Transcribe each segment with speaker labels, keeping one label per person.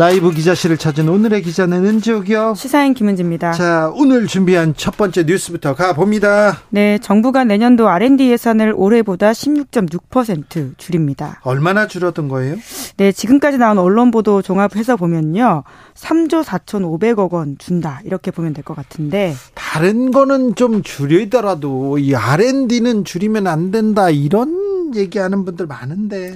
Speaker 1: 라이브 기자실을 찾은 오늘의 기자는 은지옥이요.
Speaker 2: 시사인 김은지입니다.
Speaker 1: 자, 오늘 준비한 첫 번째 뉴스부터 가봅니다.
Speaker 2: 네, 정부가 내년도 R&D 예산을 올해보다 16.6% 줄입니다.
Speaker 1: 얼마나 줄었던 거예요?
Speaker 2: 네, 지금까지 나온 언론 보도 종합해서 보면요. 3조 4,500억 원 준다. 이렇게 보면 될 것 같은데.
Speaker 1: 다른 거는 좀 줄이더라도 이 R&D는 줄이면 안 된다. 이런 얘기하는 분들 많은데.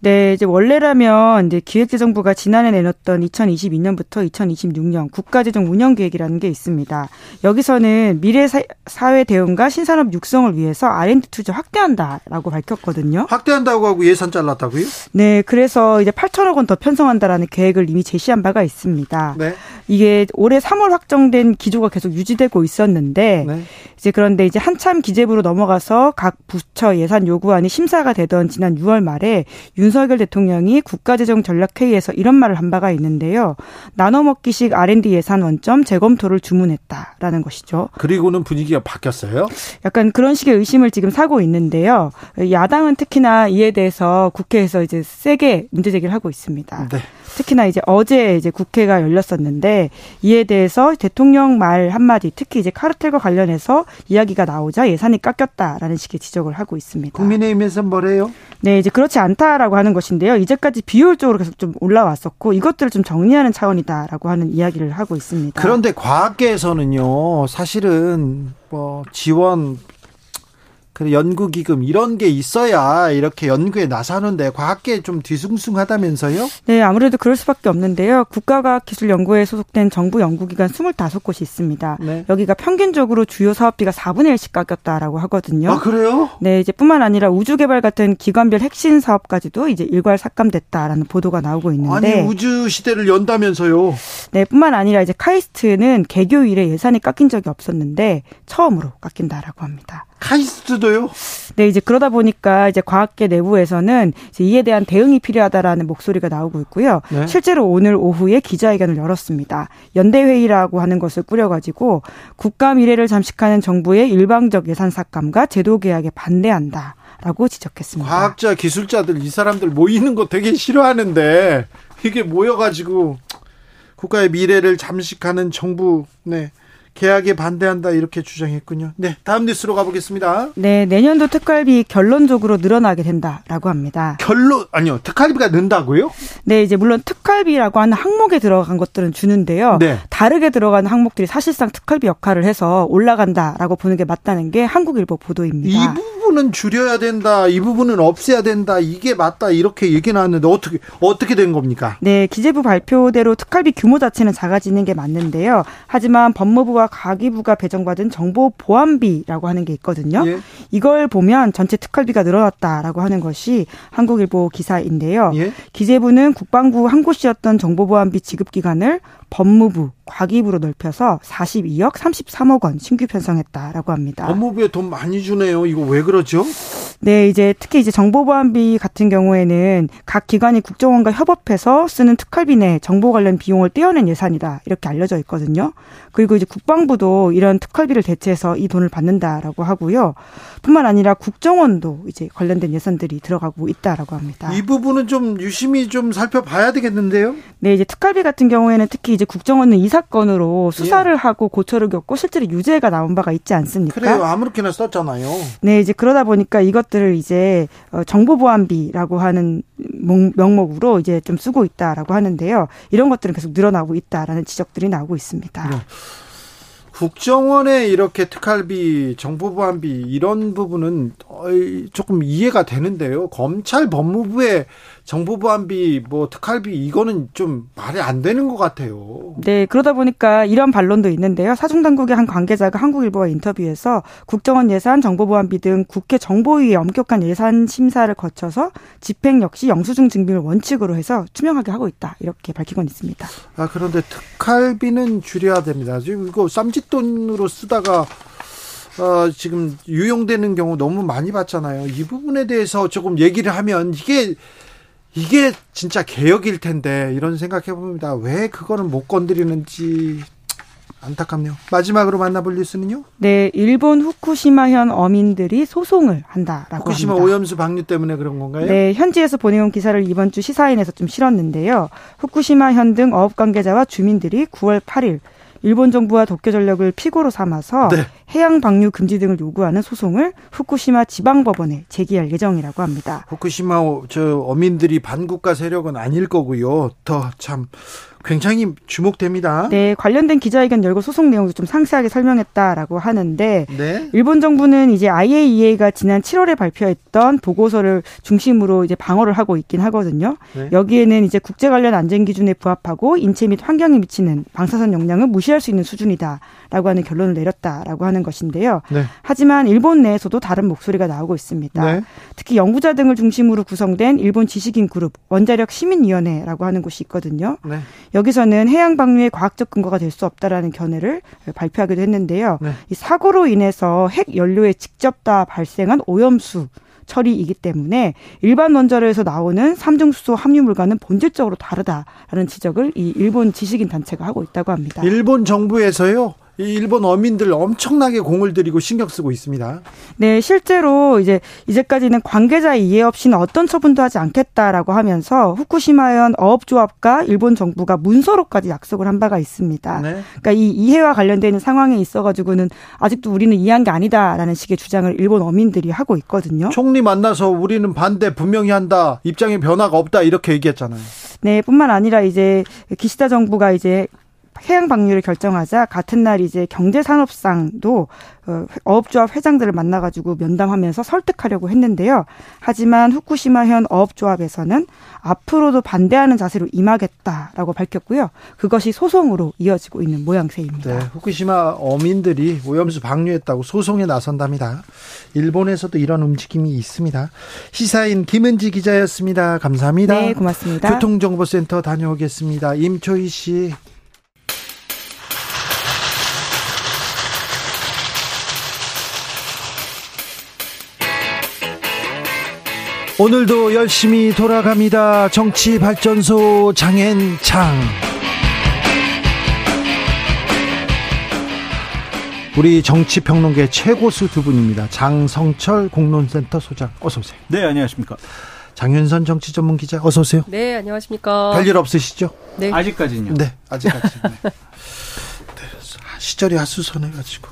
Speaker 2: 네, 이제 원래라면 이제 기획재정부가 지난해 내놨던 2022년부터 2026년 국가재정 운영 계획이라는 게 있습니다. 여기서는 미래 사회 대응과 신산업 육성을 위해서 R&D 투자 확대한다라고 밝혔거든요.
Speaker 1: 확대한다고 하고 예산 잘랐다고요?
Speaker 2: 네, 그래서 이제 8천억 원 더 편성한다라는 계획을 이미 제시한 바가 있습니다. 네. 이게 올해 3월 확정된 기조가 계속 유지되고 있었는데 네. 이제 그런데 이제 한참 기재부로 넘어가서 각 부처 예산 요구안이 심사 가 되던 지난 6월 말에 윤석열 대통령이 국가재정 전략회의에서 이런 말을 한 바가 있는데요. 나눠 먹기식 R&D 예산 원점 재검토를 주문했다라는 것이죠.
Speaker 1: 그리고는 분위기가 바뀌었어요?
Speaker 2: 약간 그런 식의 의심을 지금 사고 있는데요. 야당은 특히나 이에 대해서 국회에서 이제 세게 문제 제기를 하고 있습니다. 네. 특히나 이제 어제 이제 국회가 열렸었는데 이에 대해서 대통령 말 한마디 특히 이제 카르텔과 관련해서 이야기가 나오자 예산이 깎였다라는 식의 지적을 하고 있습니다.
Speaker 1: 국민의힘에서 뭐래요?
Speaker 2: 네, 이제 그렇지 않다라고 하는 것인데요. 이제까지 비효율적으로 계속 좀 올라왔었고 이것들을 좀 정리하는 차원이다라고 하는 이야기를 하고 있습니다.
Speaker 1: 그런데 과학계에서는요, 사실은 뭐 지원 그 연구 기금 이런 게 있어야 이렇게 연구에 나서는데 과학계 좀 뒤숭숭하다면서요?
Speaker 2: 네, 아무래도 그럴 수밖에 없는데요. 국가과학기술연구회에 소속된 정부 연구기관 25곳이 있습니다. 네. 여기가 평균적으로 주요 사업비가 4분의 1씩 깎였다라고 하거든요.
Speaker 1: 아, 그래요?
Speaker 2: 네, 이제 뿐만 아니라 우주 개발 같은 기관별 핵심 사업까지도 이제 일괄 삭감됐다라는 보도가 나오고 있는데
Speaker 1: 아니, 우주 시대를 연다면서요?
Speaker 2: 네, 뿐만 아니라 이제 카이스트는 개교 이래 예산이 깎인 적이 없었는데 처음으로 깎인다라고 합니다.
Speaker 1: 카이스트도요?
Speaker 2: 네, 이제 그러다 보니까 이제 과학계 내부에서는 이제 이에 대한 대응이 필요하다라는 목소리가 나오고 있고요. 네? 실제로 오늘 오후에 기자회견을 열었습니다. 연대회의라고 하는 것을 꾸려가지고 국가 미래를 잠식하는 정부의 일방적 예산 삭감과 제도 개혁에 반대한다. 라고 지적했습니다.
Speaker 1: 과학자, 기술자들, 이 사람들 모이는 거 되게 싫어하는데, 이게 모여가지고, 국가의 미래를 잠식하는 정부, 네. 계약에 반대한다 이렇게 주장했군요. 네, 다음 뉴스로 가보겠습니다.
Speaker 2: 네, 내년도 특갈비 결론적으로 늘어나게 된다라고 합니다.
Speaker 1: 결론 아니요, 특갈비가 는다고요?
Speaker 2: 네, 이제 물론 특갈비라고 하는 항목에 들어간 것들은 주는데요. 네. 다르게 들어가는 항목들이 사실상 특갈비 역할을 해서 올라간다라고 보는 게 맞다는 게 한국일보 보도입니다.
Speaker 1: 이 부분은 줄여야 된다, 이 부분은 없애야 된다, 이게 맞다 이렇게 얘기 나왔는데 어떻게 어떻게 된 겁니까?
Speaker 2: 네, 기재부 발표대로 특갈비 규모 자체는 작아지는 게 맞는데요. 하지만 법무부와 가기부가 배정받은 정보 보안비라고 하는 게 있거든요. 예. 이걸 보면 전체 특활비가 늘어났다라고 하는 것이 한국일보 기사인데요. 예. 기재부는 국방부 한 곳이었던 정보 보안비 지급 기간을 법무부, 과기부로 넓혀서 42억 33억 원 신규 편성했다라고 합니다.
Speaker 1: 법무부에 돈 많이 주네요. 이거 왜 그러죠?
Speaker 2: 네, 이제 특히 이제 정보보안비 같은 경우에는 각 기관이 국정원과 협업해서 쓰는 특활비 내 정보 관련 비용을 떼어낸 예산이다 이렇게 알려져 있거든요. 그리고 이제 국방부도 이런 특활비를 대체해서 이 돈을 받는다라고 하고요. 뿐만 아니라 국정원도 이제 관련된 예산들이 들어가고 있다라고 합니다.
Speaker 1: 이 부분은 좀 유심히 좀 살펴봐야 되겠는데요.
Speaker 2: 네, 이제 특활비 같은 경우에는 특히 이제 국정원은 이 사건으로 수사를 예. 하고 고초를 겪고 실제로 유죄가 나온 바가 있지 않습니까?
Speaker 1: 그래요. 아무렇게나 썼잖아요.
Speaker 2: 네, 이제 그러다 보니까 이것들을 이제 어, 정보보안비라고 하는 명목으로 이제 좀 쓰고 있다라고 하는데요. 이런 것들은 계속 늘어나고 있다라는 지적들이 나오고 있습니다. 네.
Speaker 1: 국정원에 이렇게 특활비, 정보보안비 이런 부분은 조금 이해가 되는데요. 검찰 법무부에 정보보안비, 뭐 특활비 이거는 좀 말이 안 되는 것 같아요.
Speaker 2: 네, 그러다 보니까 이런 반론도 있는데요. 사중 당국의 한 관계자가 한국일보와 인터뷰에서 국정원 예산, 정보 보안비 등 국회 정보위의 엄격한 예산 심사를 거쳐서 집행 역시 영수증 증빙을 원칙으로 해서 투명하게 하고 있다 이렇게 밝히곤 있습니다.
Speaker 1: 아 그런데 특활비는 줄여야 됩니다. 지금 이거 쌈짓 돈으로 쓰다가 어, 지금 유용되는 경우 너무 많이 봤잖아요. 이 부분에 대해서 조금 얘기를 하면 이게 이게 진짜 개혁일 텐데 이런 생각해 봅니다. 왜 그거는 못 건드리는지 안타깝네요. 마지막으로 만나볼 뉴스는요?
Speaker 2: 네, 일본 후쿠시마현 어민들이 소송을 한다라고
Speaker 1: 후쿠시마
Speaker 2: 합니다.
Speaker 1: 오염수 방류 때문에 그런 건가요?
Speaker 2: 네, 현지에서 보내온 기사를 이번 주 시사인에서 좀 실었는데요. 후쿠시마현 등 어업 관계자와 주민들이 9월 8일 일본 정부와 도쿄 전력을 피고로 삼아서 네. 해양 방류 금지 등을 요구하는 소송을 후쿠시마 지방법원에 제기할 예정이라고 합니다.
Speaker 1: 후쿠시마 저 어민들이 반국가 세력은 아닐 거고요. 더 참 굉장히 주목됩니다.
Speaker 2: 네, 관련된 기자회견 열고 소송 내용도 좀 상세하게 설명했다라고 하는데 네? 일본 정부는 이제 IAEA가 지난 7월에 발표했던 보고서를 중심으로 이제 방어를 하고 있긴 하거든요. 네? 여기에는 이제 국제 관련 안전 기준에 부합하고 인체 및 환경에 미치는 방사선 영향을 무시할 수 있는 수준이다라고 하는 결론을 내렸다라고 하는 것인데요. 네. 하지만 일본 내에서도 다른 목소리가 나오고 있습니다. 네. 특히 연구자 등을 중심으로 구성된 일본 지식인 그룹 원자력 시민위원회라고 하는 곳이 있거든요. 네. 여기서는 해양 방류의 과학적 근거가 될 수 없다라는 견해를 발표하기도 했는데요. 네. 이 사고로 인해서 핵 연료에 직접 다 발생한 오염수 처리이기 때문에 일반 원자로에서 나오는 삼중수소 함유물과는 본질적으로 다르다라는 지적을 이 일본 지식인 단체가 하고 있다고 합니다.
Speaker 1: 일본 정부에서요. 이 일본 어민들 엄청나게 공을 들이고 신경 쓰고 있습니다.
Speaker 2: 네, 실제로 이제 이제까지는 관계자 이해 없이는 어떤 처분도 하지 않겠다라고 하면서 후쿠시마현 어업조합과 일본 정부가 문서로까지 약속을 한 바가 있습니다. 네. 그러니까 이 이해와 관련되는 상황에 있어 가지고는 아직도 우리는 이해한 게 아니다라는 식의 주장을 일본 어민들이 하고 있거든요.
Speaker 1: 총리 만나서 우리는 반대 분명히 한다, 입장에 변화가 없다 이렇게 얘기했잖아요.
Speaker 2: 네, 뿐만 아니라 이제 기시다 정부가 이제 해양 방류를 결정하자 같은 날 이제 경제산업상도 어, 어업조합 회장들을 만나가지고 면담하면서 설득하려고 했는데요. 하지만 후쿠시마현 어업조합에서는 앞으로도 반대하는 자세로 임하겠다라고 밝혔고요. 그것이 소송으로 이어지고 있는 모양새입니다.
Speaker 1: 네, 후쿠시마 어민들이 오염수 방류했다고 소송에 나선답니다. 일본에서도 이런 움직임이 있습니다. 시사인 김은지 기자였습니다. 감사합니다.
Speaker 2: 네, 고맙습니다.
Speaker 1: 교통정보센터 다녀오겠습니다. 임초희 씨. 오늘도 열심히 돌아갑니다. 정치 발전소 장앤창. 우리 정치 평론계 최고수 두 분입니다. 장성철 공론센터 소장 어서 오세요.
Speaker 3: 네, 안녕하십니까.
Speaker 1: 장윤선 정치 전문 기자 어서 오세요.
Speaker 4: 네, 안녕하십니까.
Speaker 1: 별일 없으시죠?
Speaker 3: 네. 아직까지는요.
Speaker 1: 네, 아직까지. 네. 시절이 하수선해가지고.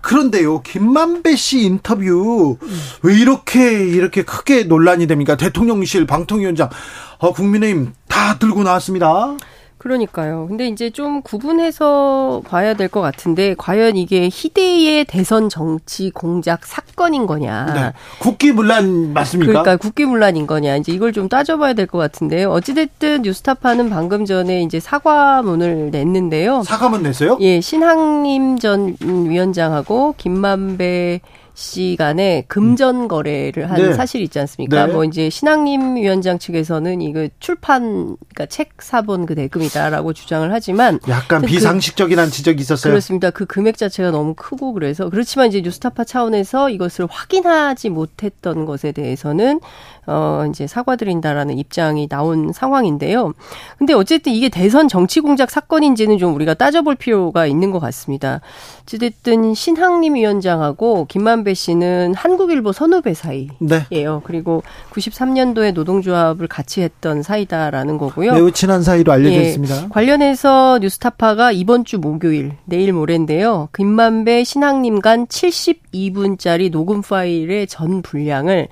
Speaker 1: 그런데요, 김만배 씨 인터뷰 음. 왜 이렇게 이렇게 크게 논란이 됩니까? 대통령실 방통위원장, 어, 국민의힘 다 들고 나왔습니다.
Speaker 4: 그러니까요. 근데 이제 좀 구분해서 봐야 될 것 같은데 과연 이게 희대의 대선 정치 공작 사건인 거냐. 네.
Speaker 1: 국기문란 맞습니까?
Speaker 4: 그러니까 국기문란인 거냐. 이제 이걸 좀 따져봐야 될 것 같은데요. 어찌됐든 뉴스타파는 방금 전에 이제 사과문을 냈는데요.
Speaker 1: 사과문 냈어요?
Speaker 4: 예, 신학림 전 위원장하고 김만배 시간에 금전 거래를 한 네. 사실이 있지 않습니까? 네. 뭐 이제 신학님 위원장 측에서는 이거 출판 그러니까 책 사본 그 대금이다라고 주장을 하지만
Speaker 1: 약간 그 비상식적이라는 지적이 있었어요.
Speaker 4: 그렇습니다. 그 금액 자체가 너무 크고 그래서 그렇지만 이제 뉴스타파 차원에서 이것을 확인하지 못했던 것에 대해서는 어, 이제 사과드린다라는 입장이 나온 상황인데요. 근데 어쨌든 이게 대선 정치 공작 사건인지는 좀 우리가 따져볼 필요가 있는 것 같습니다. 어쨌든 신학림 위원장하고 김만배 씨는 한국일보 선후배 사이예요. 네. 그리고 93년도에 노동조합을 같이 했던 사이다라는 거고요.
Speaker 1: 매우 친한 사이로 알려져 있습니다. 예,
Speaker 4: 관련해서 뉴스타파가 이번 주 목요일 내일 모레인데요. 김만배 신학림 간 72분짜리 녹음 파일의 전 분량을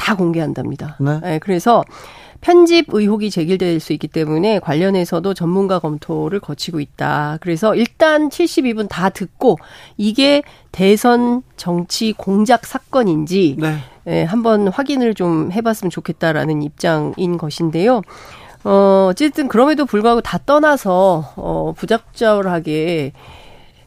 Speaker 4: 다 공개한답니다. 네. 네 그래서 편집 의혹이 제기될 수 있기 때문에 관련해서도 전문가 검토를 거치고 있다. 그래서 일단 72분 다 듣고 이게 대선 정치 공작 사건인지 네. 예, 한번 확인을 좀 해봤으면 좋겠다라는 입장인 것인데요. 어, 어쨌든 그럼에도 불구하고 다 떠나서 어, 부적절하게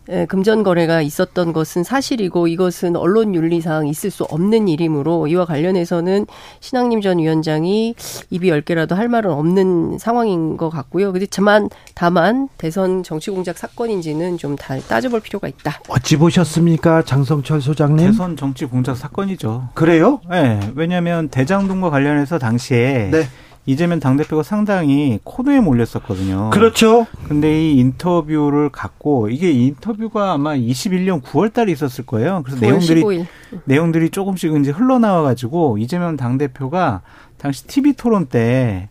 Speaker 4: 예, 금전 거래가 있었던 것은 사실이고 이것은 언론 윤리상 있을 수 없는 일이므로 이와 관련해서는 신학님 전 위원장이 입이 열 개라도 할 말은 없는 상황인 것 같고요. 그렇지만 다만 대선 정치 공작 사건인지는 좀 다 따져볼 필요가 있다.
Speaker 1: 어찌 보셨습니까, 장성철 소장님?
Speaker 3: 대선 정치 공작 사건이죠.
Speaker 1: 그래요?
Speaker 3: 네, 왜냐하면 대장동과 관련해서 당시에 네. 이재명 당대표가 상당히 코너에 몰렸었거든요.
Speaker 1: 그렇죠.
Speaker 3: 근데 이 인터뷰를 갖고 이게 인터뷰가 아마 21년 9월 달에 있었을 거예요. 그래서 내용들이 15일. 내용들이 조금씩 이제 흘러나와 가지고 이재명 당대표가 당시 TV 토론 때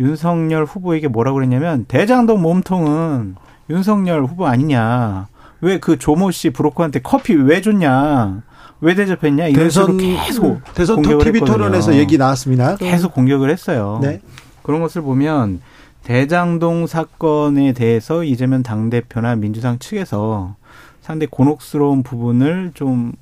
Speaker 3: 윤석열 후보에게 뭐라고 그랬냐면 대장동 몸통은 윤석열 후보 아니냐. 왜 그 조모 씨 브로커한테 커피 왜 줬냐. 왜 대접했냐 이런 대선 계속
Speaker 1: 대선 TV 토론에서 얘기 나왔습니다.
Speaker 3: 계속 공격을 했어요. 네. 그런 것을 보면 대장동 사건에 대해서 이재명 당 대표나 민주당 측에서 상당히 곤혹스러운 부분을 좀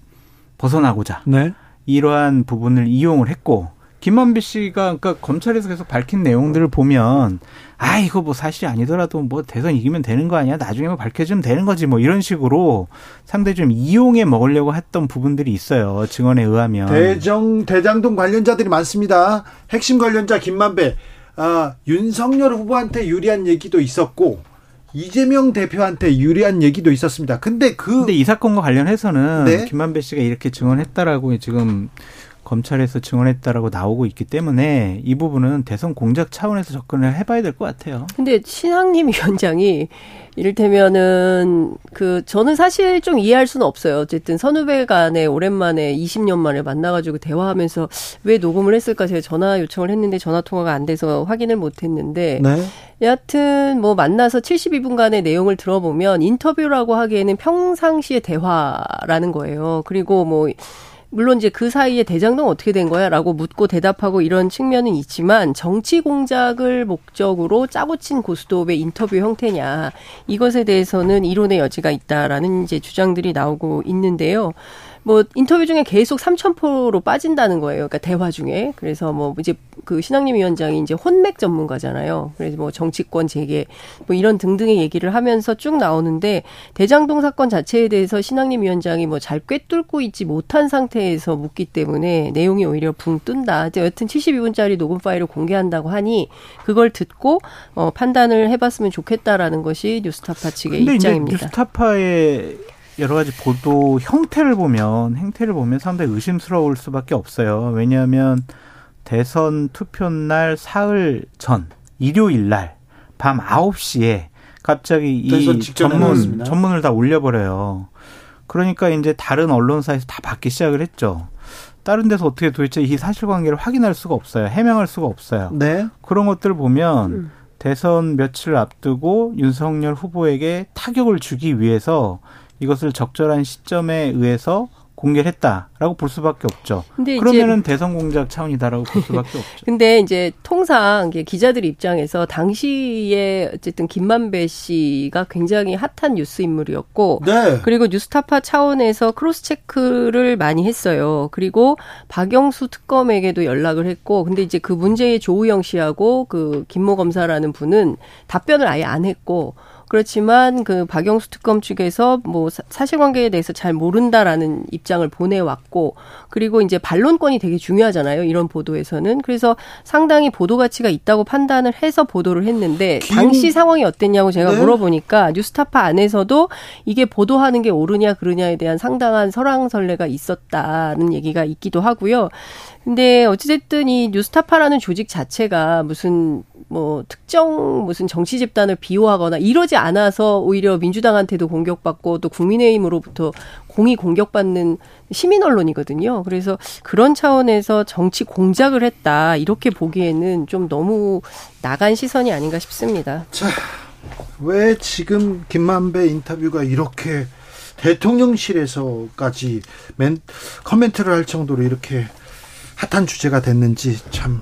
Speaker 3: 벗어나고자 네. 이러한 부분을 이용을 했고 김만배 씨가 그러니까 검찰에서 계속 밝힌 내용들을 보면 아 이거 뭐 사실이 아니더라도 뭐 대선 이기면 되는 거 아니야? 나중에 뭐 밝혀지면 되는 거지 뭐 이런 식으로 상당히 좀 이용해 먹으려고 했던 부분들이 있어요. 증언에 의하면.
Speaker 1: 대정 대장동 관련자들이 많습니다. 핵심 관련자 김만배. 아 윤석열 후보한테 유리한 얘기도 있었고 이재명 대표한테 유리한 얘기도 있었습니다. 근데 그
Speaker 3: 근데 이 사건과 관련해서는 네? 김만배 씨가 이렇게 증언했다라고 지금 검찰에서 증언했다라고 나오고 있기 때문에 이 부분은 대선 공작 차원에서 접근을 해봐야 될 것 같아요.
Speaker 4: 근데 신학님 위원장이 이를테면은 그 저는 사실 좀 이해할 수는 없어요. 어쨌든 선후배 간에 오랜만에 20년 만에 만나가지고 대화하면서 왜 녹음을 했을까 제가 전화 요청을 했는데 전화 통화가 안 돼서 확인을 못했는데 네. 여하튼 뭐 만나서 72분간의 내용을 들어보면 인터뷰라고 하기에는 평상시의 대화라는 거예요. 그리고 뭐 물론 이제 그 사이에 대장동 어떻게 된 거야라고 묻고 대답하고 이런 측면은 있지만 정치 공작을 목적으로 짜고 친 고스톱의 인터뷰 형태냐 이것에 대해서는 이론의 여지가 있다라는 이제 주장들이 나오고 있는데요. 뭐 인터뷰 중에 계속 삼천포로 빠진다는 거예요. 그러니까 대화 중에. 그래서 뭐 이제 그 신학님 위원장이 이제 혼맥 전문가잖아요. 그래서 뭐 정치권 재개 뭐 이런 등등의 얘기를 하면서 쭉 나오는데 대장동 사건 자체에 대해서 신학님 위원장이 뭐 잘 꿰뚫고 있지 못한 상태에서 묻기 때문에 내용이 오히려 붕 뜬다. 여튼 72분짜리 녹음 파일을 공개한다고 하니 그걸 듣고 어 판단을 해봤으면 좋겠다라는 것이 뉴스타파 측의 입장입니다.
Speaker 3: 뉴스타파의 여러 가지 보도 형태를 보면 행태를 보면 상당히 의심스러울 수밖에 없어요. 왜냐하면 대선 투표 날 사흘 전 일요일 날밤 9시에 갑자기 이 전문 전문을 다 올려버려요. 그러니까 이제 다른 언론사에서 다 받기 시작을 했죠. 다른 데서 어떻게 도대체 이 사실관계를 확인할 수가 없어요. 해명할 수가 없어요. 네. 그런 것들을 보면 음. 대선 며칠 앞두고 윤석열 후보에게 타격을 주기 위해서 이것을 적절한 시점에 의해서 공개를 했다라고 볼 수밖에 없죠. 근데 그러면은 대선 공작 차원이다라고 볼 수밖에 없죠.
Speaker 4: 근데 이제 통상 기자들 입장에서 당시에 어쨌든 김만배 씨가 굉장히 핫한 뉴스 인물이었고 네. 그리고 뉴스타파 차원에서 cross check를 많이 했어요. 그리고 박영수 특검에게도 연락을 했고 근데 이제 그 문제의 조우형 씨하고 그 김모 검사라는 분은 답변을 아예 안 했고 그렇지만 그 박영수 특검 측에서 뭐 사실관계에 대해서 잘 모른다라는 입장을 보내왔고 그리고 이제 반론권이 되게 중요하잖아요. 이런 보도에서는 그래서 상당히 보도 가치가 있다고 판단을 해서 보도를 했는데 당시 상황이 어땠냐고 제가 네. 물어보니까 뉴스타파 안에서도 이게 보도하는 게 옳으냐 그르냐에 대한 상당한 설왕설래가 있었다는 얘기가 있기도 하고요. 근데 어찌됐든 이 뉴스타파라는 조직 자체가 무슨 뭐 특정 무슨 정치 집단을 비호하거나 이러 지 않아서 오히려 민주당한테도 공격받고 또 국민의힘으로부터 공이 공격받는 시민 언론이거든요. 그래서 그런 차원에서 정치 공작을 했다 이렇게 보기에는 좀 너무 나간 시선이 아닌가 싶습니다.
Speaker 1: 자, 왜 지금 김만배 인터뷰가 이렇게 대통령실에서까지 멘, 커멘트를 할 정도로 이렇게 핫한 주제가 됐는지 참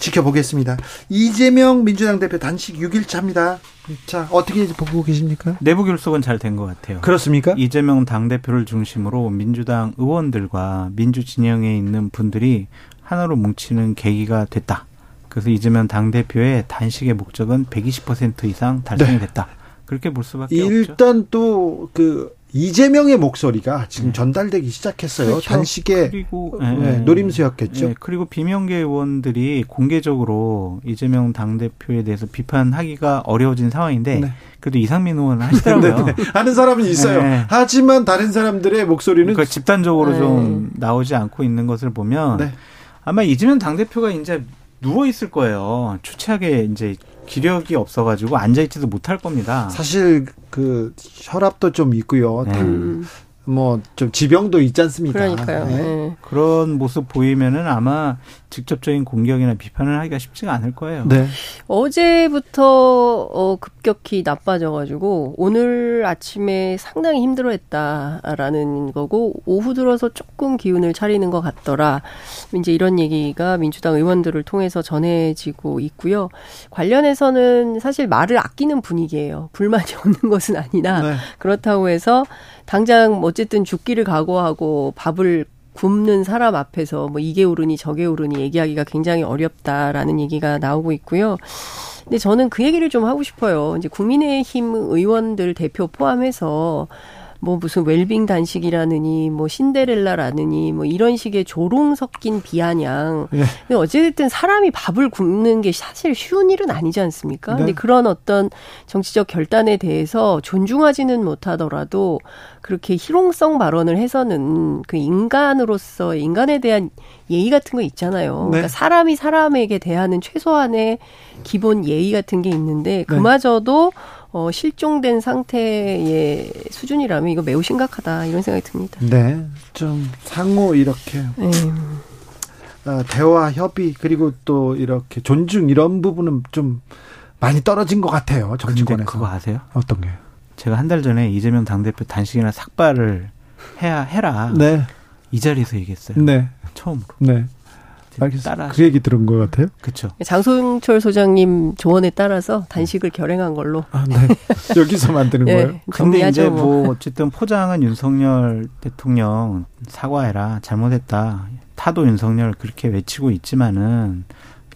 Speaker 1: 지켜보겠습니다. 이재명 민주당 대표 단식 6일차입니다. 자, 어떻게 보고 계십니까?
Speaker 3: 내부 결속은 잘 된 것 같아요.
Speaker 1: 그렇습니까?
Speaker 3: 이재명 당대표를 중심으로 민주당 의원들과 민주 진영에 있는 분들이 하나로 뭉치는 계기가 됐다. 그래서 이재명 당대표의 단식의 목적은 120% 이상 달성이 됐다. 네. 그렇게 볼 수밖에
Speaker 1: 일단
Speaker 3: 없죠.
Speaker 1: 일단 또 그 이재명의 목소리가 지금 네. 전달되기 시작했어요. 그렇죠. 단식의 그리고, 네, 네, 노림수였겠죠. 네,
Speaker 3: 그리고 비명계 의원들이 공개적으로 이재명 당 대표에 대해서 비판하기가 어려워진 상황인데 네. 그래도 이상민 의원은 하시더라고요. 네,
Speaker 1: 하는 사람은 있어요. 하지만 다른 사람들의 목소리는
Speaker 3: 그러니까 집단적으로 좀 나오지 않고 있는 것을 보면 아마 이재명 당 대표가 이제 누워 있을 거예요. 추치하게 이제 기력이 없어가지고 앉아있지도 못할 겁니다.
Speaker 1: 사실 그 혈압도 좀 있고요. 네. 뭐좀 지병도 있지 않습니까?
Speaker 4: 그러니까요. 네. 네.
Speaker 3: 그런 모습 보이면은 아마 직접적인 공격이나 비판을 하기가 쉽지가 않을 거예요.
Speaker 4: 네. 어제부터 어, 급격히 나빠져가지고 오늘 아침에 상당히 힘들어했다라는 거고 오후 들어서 조금 기운을 차리는 것 같더라. 이제 이런 얘기가 민주당 의원들을 통해서 전해지고 있고요. 관련해서는 사실 말을 아끼는 분위기예요. 불만이 없는 것은 아니나 네. 그렇다고 해서 당장 어쨌든 죽기를 각오하고 밥을 굶는 사람 앞에서 뭐 이게 오르니 저게 오르니 얘기하기가 굉장히 어렵다라는 얘기가 나오고 있고요. 근데 저는 그 얘기를 좀 하고 싶어요. 이제 국민의힘 의원들 대표 포함해서 뭐 무슨 웰빙 단식이라느니 뭐 신데렐라라느니 뭐 이런 식의 조롱 섞인 비아냥. 예. 근데 어쨌든 사람이 밥을 굶는 게 사실 쉬운 일은 아니지 않습니까? 네. 근데 그런 어떤 정치적 결단에 대해서 존중하지는 못하더라도 그렇게 희롱성 발언을 해서는 그 인간으로서 인간에 대한 예의 같은 거 있잖아요. 네. 그러니까 사람이 사람에게 대하는 최소한의 기본 예의 같은 게 있는데 네. 그마저도 네. 어, 실종된 상태의 수준이라면 이거 매우 심각하다 이런 생각이 듭니다.
Speaker 1: 네, 좀 상호 이렇게 네. 어, 대화 협의 그리고 또 이렇게 존중 이런 부분은 좀 많이 떨어진 것 같아요 정치권에서.
Speaker 3: 그거 아세요?
Speaker 1: 어떤 게?
Speaker 3: 제가 한 달 전에 이재명 당대표 단식이나 삭발을 해야 해라. 네. 이 자리에서 얘기했어요. 네. 처음으로. 네.
Speaker 1: 알겠습니다. 따라 그 얘기 들은 것 같아요.
Speaker 3: 그렇죠.
Speaker 4: 장송철 소장님 조언에 따라서 단식을 결행한 걸로.
Speaker 1: 아, 네. 여기서 만드는 네, 거예요.
Speaker 3: 근데 이제 뭐. 뭐 어쨌든 포장은 윤석열 대통령 사과해라 잘못했다. 타도 윤석열 그렇게 외치고 있지만은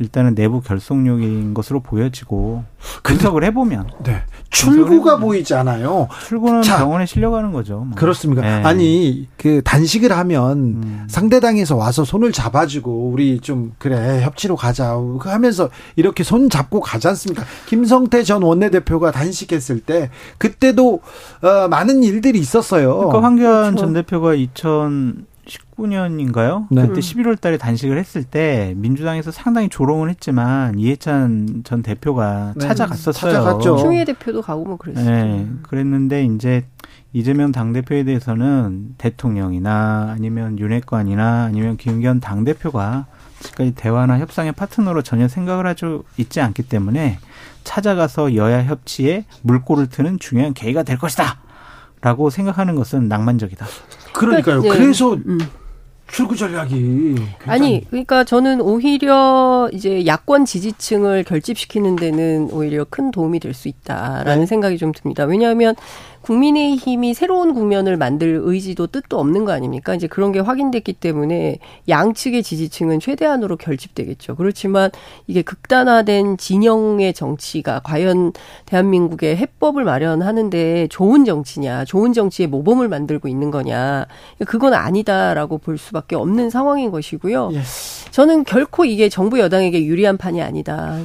Speaker 3: 일단은 내부 결속력인 것으로 보여지고 분석을 해보면
Speaker 1: 네. 출구가 보이지 않아요.
Speaker 3: 출구는 자, 병원에 실려가는 거죠.
Speaker 1: 뭐. 그렇습니까? 네. 아니 그 단식을 하면 음. 상대당에서 와서 손을 잡아주고 우리 좀 그래 협치로 가자 하면서 이렇게 손 잡고 가지 않습니까? 김성태 전 원내대표가 단식했을 때 그때도 어, 많은 일들이 있었어요.
Speaker 3: 그러니까 황교안 그렇죠. 전 대표가 2000 2019년인가요? 네. 그때 11월 달에 단식을 했을 때 민주당에서 상당히 조롱을 했지만 이해찬 전 대표가 네. 찾아갔었어요.
Speaker 1: 찾아갔죠.
Speaker 4: 추미애 대표도 가고 뭐 그랬어요. 네.
Speaker 3: 그랬는데 이제 이재명 당대표에 대해서는 대통령이나 아니면 윤핵관이나 아니면 김기현 당대표가 지금까지 대화나 협상의 파트너로 전혀 생각을 하지 있지 않기 때문에 찾아가서 여야 협치에 물꼬를 트는 중요한 계기가 될 것이다. 라고 생각하는 것은 낭만적이다.
Speaker 1: 그러니까요. 그러니까, 그래서 음. 출구 전략이.
Speaker 4: 아니 그러니까 저는 오히려 이제 야권 지지층을 결집시키는 데는 오히려 큰 도움이 될 수 있다라는 네. 생각이 좀 듭니다. 왜냐하면 국민의힘이 새로운 국면을 만들 의지도 뜻도 없는 거 아닙니까? 이제 그런 게 확인됐기 때문에 양측의 지지층은 최대한으로 결집되겠죠. 그렇지만 이게 극단화된 진영의 정치가 과연 대한민국의 해법을 마련하는데 좋은 정치냐, 좋은 정치의 모범을 만들고 있는 거냐, 그건 아니다라고 볼 수밖에 없는 상황인 것이고요. 예. 저는 결코 이게 정부 여당에게 유리한 판이 아니다.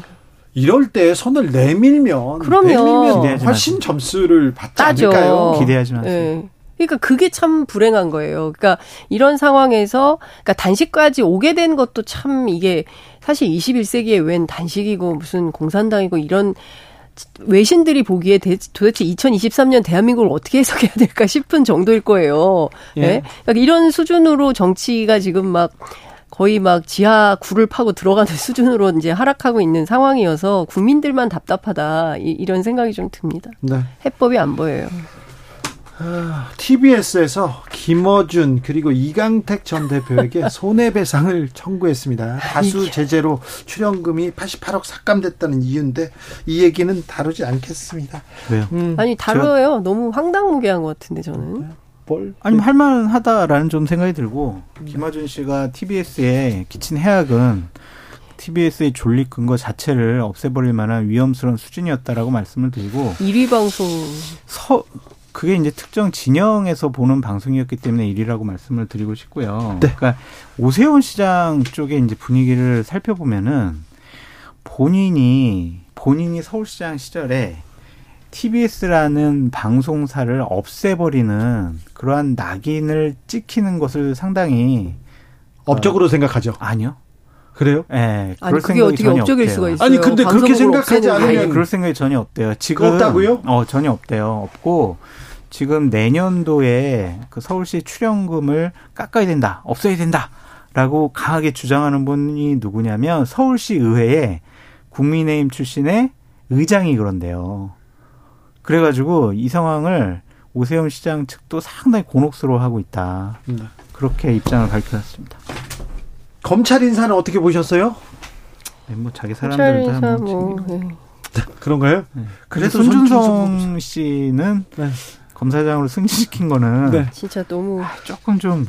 Speaker 1: 이럴 때 손을 내밀면 그럼요. 내밀면 훨씬 점수를 받지 따죠. 않을까요?
Speaker 3: 기대하지 마세요. 네.
Speaker 4: 그러니까 그게 참 불행한 거예요. 그러니까 이런 상황에서 그러니까 단식까지 오게 된 것도 참 이게 사실 21세기에 웬 단식이고 무슨 공산당이고 이런 외신들이 보기에 도대체 2023년 대한민국을 어떻게 해석해야 될까 싶은 정도일 거예요. 예. 네? 그러니까 이런 수준으로 정치가 지금 막 거의 막 지하 굴을 파고 들어가는 수준으로 이제 하락하고 있는 상황이어서 국민들만 답답하다 이, 런 생각이 좀 듭니다. 네. 해법이 안 보여요.
Speaker 1: TBS에서 김어준 그리고 이강택 전 대표에게 손해배상을 청구했습니다. 다수 제재로 출연금이 88억 삭감됐다는 이유인데 이 얘기는 다루지 않겠습니다.
Speaker 4: 왜요? 음, 아니 다뤄요. 너무 황당무계한 것 같은데 저는.
Speaker 3: 뭘? 아니 할만하다라는 좀 생각이 들고 음. 김어준 씨가 TBS에 끼친 해악은 TBS의 존립 근거 자체를 없애버릴 만한 위험스러운 수준이었다라고 말씀을 드리고
Speaker 4: 1위 방송
Speaker 3: 서 그게 이제 특정 진영에서 보는 방송이었기 때문에 1위라고 말씀을 드리고 싶고요. 네. 그러니까 오세훈 시장 쪽의 이제 분위기를 살펴보면은 본인이 본인이 서울시장 시절에 TBS라는 방송사를 없애버리는 그러한 낙인을 찍히는 것을 상당히
Speaker 1: 업적으로 어, 생각하죠.
Speaker 3: 아니요.
Speaker 1: 그래요?
Speaker 3: 예. 네,
Speaker 4: 아니 그게 어떻게 업적일 없대요. 수가 있어요?
Speaker 1: 아니 근데 그렇게 생각하지 않으면 아니,
Speaker 3: 그럴 생각이 전혀 없대요. 지금
Speaker 1: 없다고요?
Speaker 3: 어 전혀 없대요. 없고 지금 내년도에 그 서울시 출연금을 깎아야 된다, 없애야 된다라고 강하게 주장하는 분이 누구냐면 서울시 의회에 국민의힘 출신의 의장이 그런데요. 그래가지고 이 상황을 오세훈 시장 측도 상당히 곤혹스러워하고 있다. 네. 그렇게 입장을 밝혔습니다.
Speaker 1: 검찰 인사는 어떻게 보셨어요?
Speaker 3: 네, 뭐 자기 사람들도 한 뭐,
Speaker 1: 네. 그런가요?
Speaker 3: 네. 그래서 손준성 씨는 네. 검사장으로 승진시킨 거는 네.
Speaker 4: 진짜 너무
Speaker 3: 조금 좀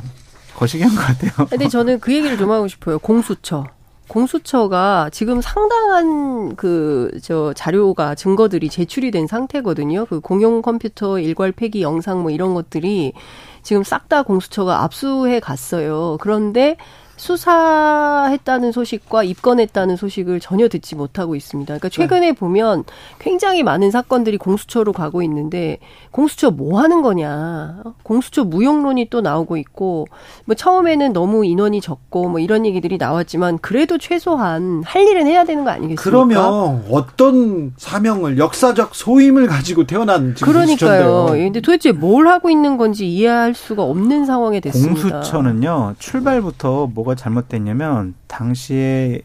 Speaker 3: 거시기 한 것 같아요.
Speaker 4: 근데 저는 그 얘기를 좀 하고 싶어요. 공수처. 공수처가 지금 상당한 그 저 자료가 증거들이 제출이 된 상태거든요. 그 공용 컴퓨터 일괄 폐기 영상 뭐 이런 것들이 지금 싹 다 공수처가 압수해 갔어요. 그런데 수사했다는 소식과 입건했다는 소식을 전혀 듣지 못하고 있습니다. 그러니까 최근에 네. 보면 굉장히 많은 사건들이 공수처로 가고 있는데 공수처 뭐 하는 거냐? 공수처 무용론이 또 나오고 있고 뭐 처음에는 너무 인원이 적고 뭐 이런 얘기들이 나왔지만 그래도 최소한 할 일은 해야 되는 거 아니겠습니까?
Speaker 1: 그러면 어떤 사명을 역사적 소임을 가지고 태어난
Speaker 4: 그러니까요. 근데 도대체 뭘 하고 있는 건지 이해할 수가 없는 상황에 됐습니다.
Speaker 3: 공수처는요. 출발부터 뭐가 뭐가 잘못됐냐면 당시에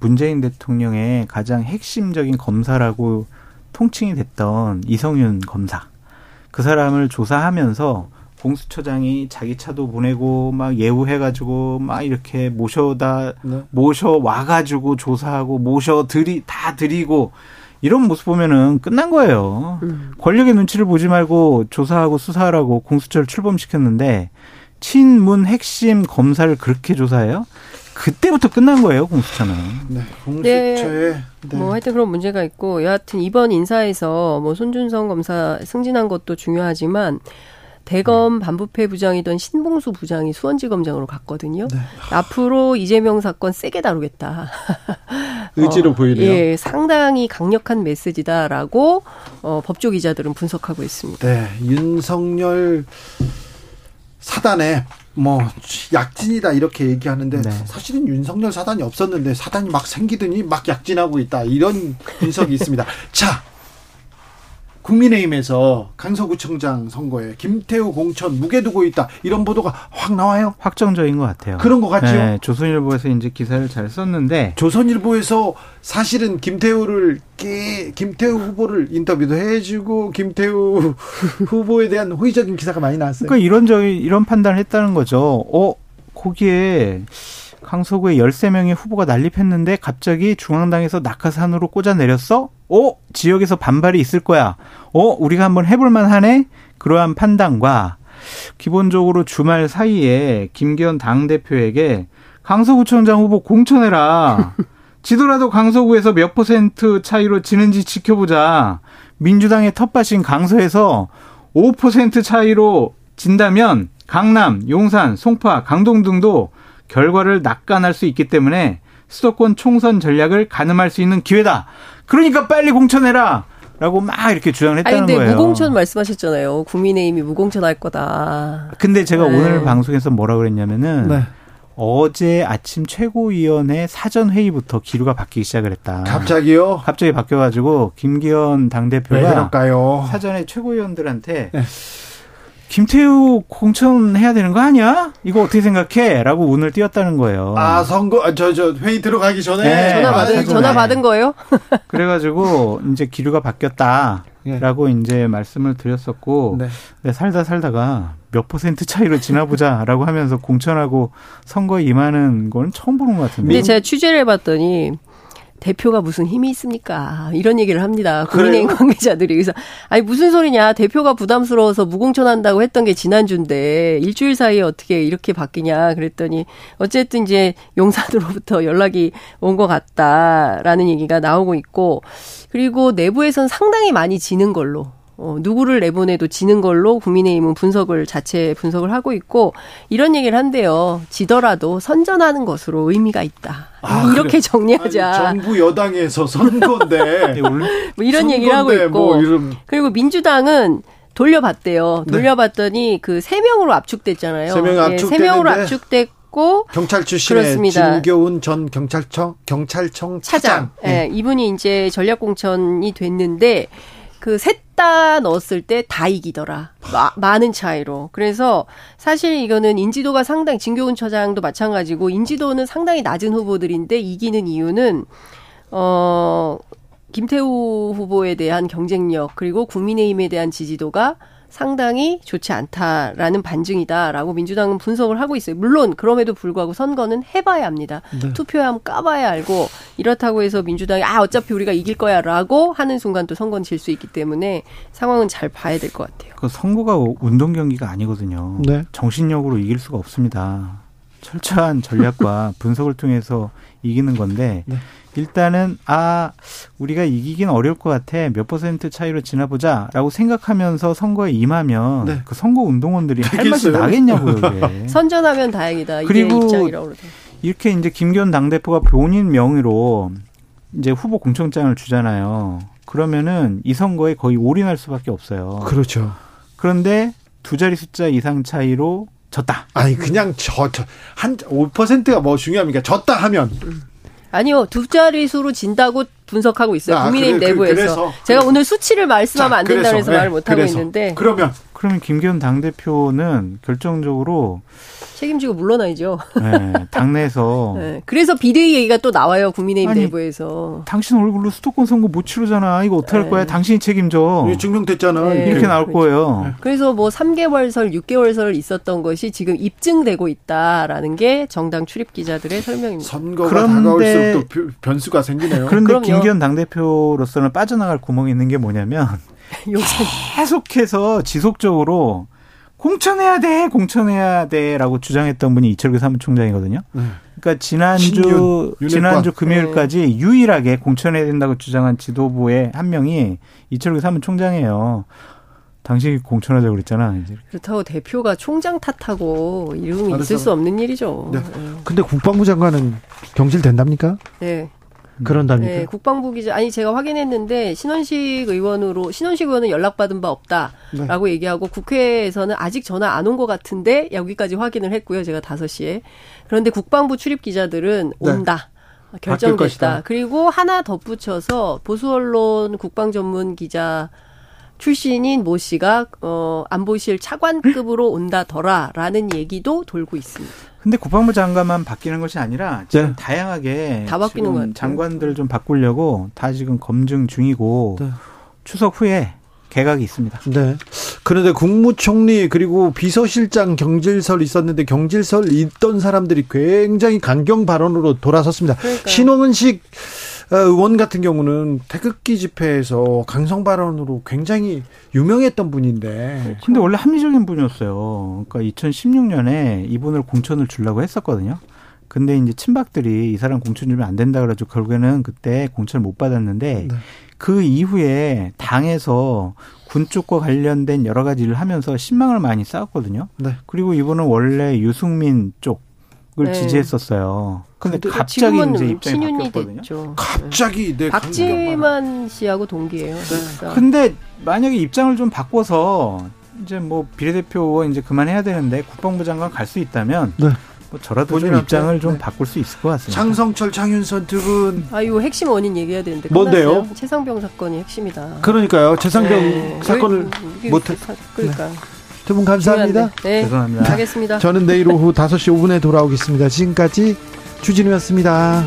Speaker 3: 문재인 대통령의 가장 핵심적인 검사라고 통칭이 됐던 이성윤 검사 그 사람을 조사하면서 공수처장이 자기 차도 보내고 막 예우해가지고 막 이렇게 모셔다 네. 모셔 와가지고 조사하고 모셔 들이 다 드리고 이런 모습 보면은 끝난 거예요. 음. 권력의 눈치를 보지 말고 조사하고 수사하라고 공수처를 출범시켰는데 친문 핵심 검사를 그렇게 조사해요? 그때부터 끝난 거예요, 공수처는.
Speaker 1: 네, 공수처에. 네.
Speaker 4: 네. 뭐 하여튼 그런 문제가 있고 여하튼 이번 인사에서 뭐 손준성 검사 승진한 것도 중요하지만 대검 음. 반부패 부장이던 신봉수 부장이 수원지검장으로 갔거든요. 네. 앞으로 이재명 사건 세게 다루겠다.
Speaker 1: 의지로 어, 보이네요.
Speaker 4: 예, 상당히 강력한 메시지다라고 어, 법조 기자들은 분석하고 있습니다.
Speaker 1: 네, 윤석열 사단에 뭐 약진이다 이렇게 얘기하는데 네. 사실은 윤석열 사단이 없었는데 사단이 막 생기더니 막 약진하고 있다 이런 분석이 있습니다. 자 국민의힘에서 강서구청장 선거에 김태우 공천 무게 두고 있다 이런 보도가 확 나와요.
Speaker 3: 확정적인 것 같아요.
Speaker 1: 그런 것 같죠. 네,
Speaker 3: 조선일보에서 이제 기사를 잘 썼는데
Speaker 1: 조선일보에서 사실은 김태우를 김태우 후보를 인터뷰도 해주고 김태우 후보에 대한 호의적인 기사가 많이 나왔어요.
Speaker 3: 그러니까 이런저런 이런 판단을 했다는 거죠. 어 거기에 강서구에 13명의 후보가 난립했는데 갑자기 중앙당에서 낙하산으로 꽂아 내렸어? 어? 지역에서 반발이 있을 거야. 어? 우리가 한번 해볼 만 하네? 그러한 판단과 기본적으로 주말 사이에 김기현 당대표에게 강서구청장 후보 공천해라. 지더라도 강서구에서 몇 퍼센트 차이로 지는지 지켜보자. 민주당의 텃밭인 강서에서 5% 차이로 진다면 강남, 용산, 송파, 강동 등도 결과를 낙관할 수 있기 때문에 수도권 총선 전략을 가늠할 수 있는 기회다. 그러니까 빨리 공천해라. 라고 막 이렇게 주장을 했다는 아니, 근데 거예요.
Speaker 4: 무공천 말씀하셨잖아요. 국민의힘이 무공천 할 거다.
Speaker 3: 근데 제가 네. 오늘 방송에서 뭐라 그랬냐면은 네. 어제 아침 최고위원회 사전 회의부터 기류가 바뀌기 시작을 했다.
Speaker 1: 갑자기요?
Speaker 3: 갑자기 바뀌어가지고 김기현 당 대표가 사전에 최고위원들한테 네. 김태우 공천해야 되는 거 아니야? 이거 어떻게 생각해? 라고 운을 띄웠다는 거예요.
Speaker 1: 아, 선거, 아, 저, 저, 회의 들어가기 전에. 네.
Speaker 4: 전화 받은, 아, 전화 받은 거예요?
Speaker 3: 그래가지고, 이제 기류가 바뀌었다. 라고 이제 말씀을 드렸었고, 네. 네, 살다 살다가 몇 퍼센트 차이로 지나보자 라고 하면서 공천하고 선거에 임하는 건 처음 보는 것 같은데.
Speaker 4: 근데 제가 취재를 해봤더니, 대표가 무슨 힘이 있습니까? 이런 얘기를 합니다. 국민의힘 관계자들이. 그래서, 아니, 무슨 소리냐. 대표가 부담스러워서 무공천한다고 했던 게 지난주인데, 일주일 사이에 어떻게 이렇게 바뀌냐. 그랬더니, 어쨌든 이제 용산으로부터 연락이 온 것 같다라는 얘기가 나오고 있고, 그리고 내부에선 상당히 많이 지는 걸로 어, 누구를 내보내도 지는 걸로 국민의힘은 분석을 자체 분석을 하고 있고 이런 얘기를 한대요. 지더라도 선전하는 것으로 의미가 있다. 아, 이렇게 그래. 정리하자.
Speaker 1: 아니, 정부 여당에서 선거인데
Speaker 4: 네, 뭐 이런 얘기를 하고 있고 뭐 이런. 그리고 민주당은 돌려봤대요. 네. 돌려봤더니 네. 그 그세 명으로 압축됐잖아요.
Speaker 1: 세명 압축 예, 세
Speaker 4: 명으로 압축됐 고
Speaker 1: 경찰 출신의 그렇습니다. 진교훈 전 경찰청 경찰청 차장.
Speaker 4: 차장. 예, 네. 이분이 이제 전략 공천이 됐는데 그셋 다 넣었을 때 다 이기더라. 마, 많은 차이로. 그래서 사실 이거는 인지도가 상당히 진교훈 처장도 마찬가지고 인지도는 상당히 낮은 후보들인데 이기는 이유는 어 김태우 후보에 대한 경쟁력 그리고 국민의힘에 대한 지지도가 상당히 좋지 않다라는 반증이다라고 민주당은 분석을 하고 있어요. 물론 그럼에도 불구하고 선거는 해봐야 합니다. 네. 투표하면 까봐야 알고 이렇다고 해서 민주당이 아 어차피 우리가 이길 거야라고 하는 순간 또 선거는 질 수 있기 때문에 상황은 잘 봐야 될 것 같아요.
Speaker 3: 그 선거가 운동 경기가 아니거든요. 네. 정신력으로 이길 수가 없습니다. 철저한 전략과 분석을 통해서 이기는 건데 네. 일단은 아 우리가 이기긴 어려울 것 같아 몇 퍼센트 차이로 지나보자라고 생각하면서 선거에 임하면 네. 그 선거 운동원들이 할 말씀 나겠냐고요.
Speaker 4: 이게. 선전하면 다행이다. 그리고
Speaker 3: 이렇게 이제 김기현 당대표가 본인 명의로 이제 후보 공천장을 주잖아요. 그러면은 이 선거에 거의 올인할 수밖에 없어요.
Speaker 1: 그렇죠.
Speaker 3: 그런데 두 자리 숫자 이상 차이로 졌다.
Speaker 1: 아니 그냥 저 한 5%가 뭐 중요합니까? 졌다 하면
Speaker 4: 아니요, 두 자릿수로 진다고 분석하고 있어요. 아, 국민의힘 그래, 내부에서. 그래서, 제가 그래서. 오늘 수치를 말씀하면 자, 안 된다고 해서 네, 말을 못 하고 있는데.
Speaker 1: 그러면
Speaker 3: 그러면 김기현 당대표는 결정적으로
Speaker 4: 책임지고 물러나야죠.
Speaker 3: 네, 당내에서. 네,
Speaker 4: 그래서 비대위 얘기가 또 나와요. 국민의힘 아니, 내부에서.
Speaker 3: 당신 얼굴로 수도권 선거 못 치르잖아. 이거 어떻게 네. 할 거야? 당신이 책임져.
Speaker 1: 증명됐잖아.
Speaker 3: 네. 이렇게 나올 그렇죠. 거예요. 네.
Speaker 4: 그래서 뭐 3개월설, 6개월설 있었던 것이 지금 입증되고 있다라는 게 정당 출입 기자들의 설명입니다.
Speaker 1: 선거가 그런데, 다가올수록 또 변수가 생기네요.
Speaker 3: 그런데 그럼요. 김기현 당대표로서는 빠져나갈 구멍이 있는 게 뭐냐면 계속해서 지속적으로 공천해야 돼, 공천해야 돼라고 주장했던 분이 이철규 사무총장이거든요. 네. 그러니까 지난주 신윤, 지난주 금요일까지 네. 유일하게 공천해야 된다고 주장한 지도부의 한 명이 이철규 사무총장이에요. 당시 공천하자고 그랬잖아. 이제.
Speaker 4: 그렇다고 대표가 총장 탓하고 이름이 있을 수 없는 일이죠. 네.
Speaker 1: 네. 근데 국방부 장관은 경질된답니까?
Speaker 4: 네.
Speaker 1: 그런답니까?
Speaker 4: 네, 국방부 기자 아니 제가 확인했는데 신원식 의원으로 신원식 의원은 연락받은 바 없다라고 네. 얘기하고 국회에서는 아직 전화 안 온 것 같은데 여기까지 확인을 했고요. 제가 5시에. 그런데 국방부 출입 기자들은 네. 온다. 네. 결정됐다. 그리고 하나 덧붙여서 보수 언론 국방 전문 기자 출신인 모 씨가 어 안보실 차관급으로 온다더라라는 얘기도 돌고 있습니다.
Speaker 3: 근데 국방부 장관만 바뀌는 것이 아니라 지금 네. 다양하게
Speaker 4: 다 바뀌는 것 같아요.
Speaker 3: 장관들 좀 바꾸려고 다 지금 검증 중이고 네. 추석 후에 개각이 있습니다.
Speaker 1: 네. 그런데 국무총리 그리고 비서실장 경질설 있었는데 경질설 있던 사람들이 굉장히 강경 발언으로 돌아섰습니다. 그러니까요. 신홍은식 어, 의원 같은 경우는 태극기 집회에서 강성 발언으로 굉장히 유명했던 분인데.
Speaker 3: 근데 원래 합리적인 분이었어요. 그러니까 2016년에 이분을 공천을 주려고 했었거든요. 근데 이제 친박들이 이 사람 공천 주면 안 된다 그래가지고 결국에는 그때 공천을 못 받았는데 네. 그 이후에 당에서 군 쪽과 관련된 여러 가지 일을 하면서 신망을 많이 쌓았거든요. 네. 그리고 이분은 원래 유승민 쪽을 네. 지지했었어요. 근데 갑자기 이제 입장이 바뀌었거든요. 됐죠.
Speaker 1: 갑자기 네.
Speaker 4: 박지만 씨하고 동기예요.
Speaker 3: 네. 근데 만약에 입장을 좀 바꿔서 이제 뭐 비례대표 이제 그만해야 되는데 국방부 장관 갈 수 있다면 네. 뭐 저라도 좀 입장을 좀 네. 바꿀 수 있을 것 같습니다.
Speaker 1: 장성철, 장윤선 두 분.
Speaker 4: 아, 이거 핵심 원인 얘기해야 되는데.
Speaker 1: 뭔데요?
Speaker 4: 끝났어요? 최상병 사건이 핵심이다.
Speaker 1: 그러니까요. 최상병 네. 사건을 못해.
Speaker 4: 그러니까. 네.
Speaker 1: 두분 감사합니다.
Speaker 4: 네, 죄송합니다. 하겠습니다.
Speaker 1: 저는 내일 오후 5시 5분에 돌아오겠습니다. 지금까지 주진우였습니다.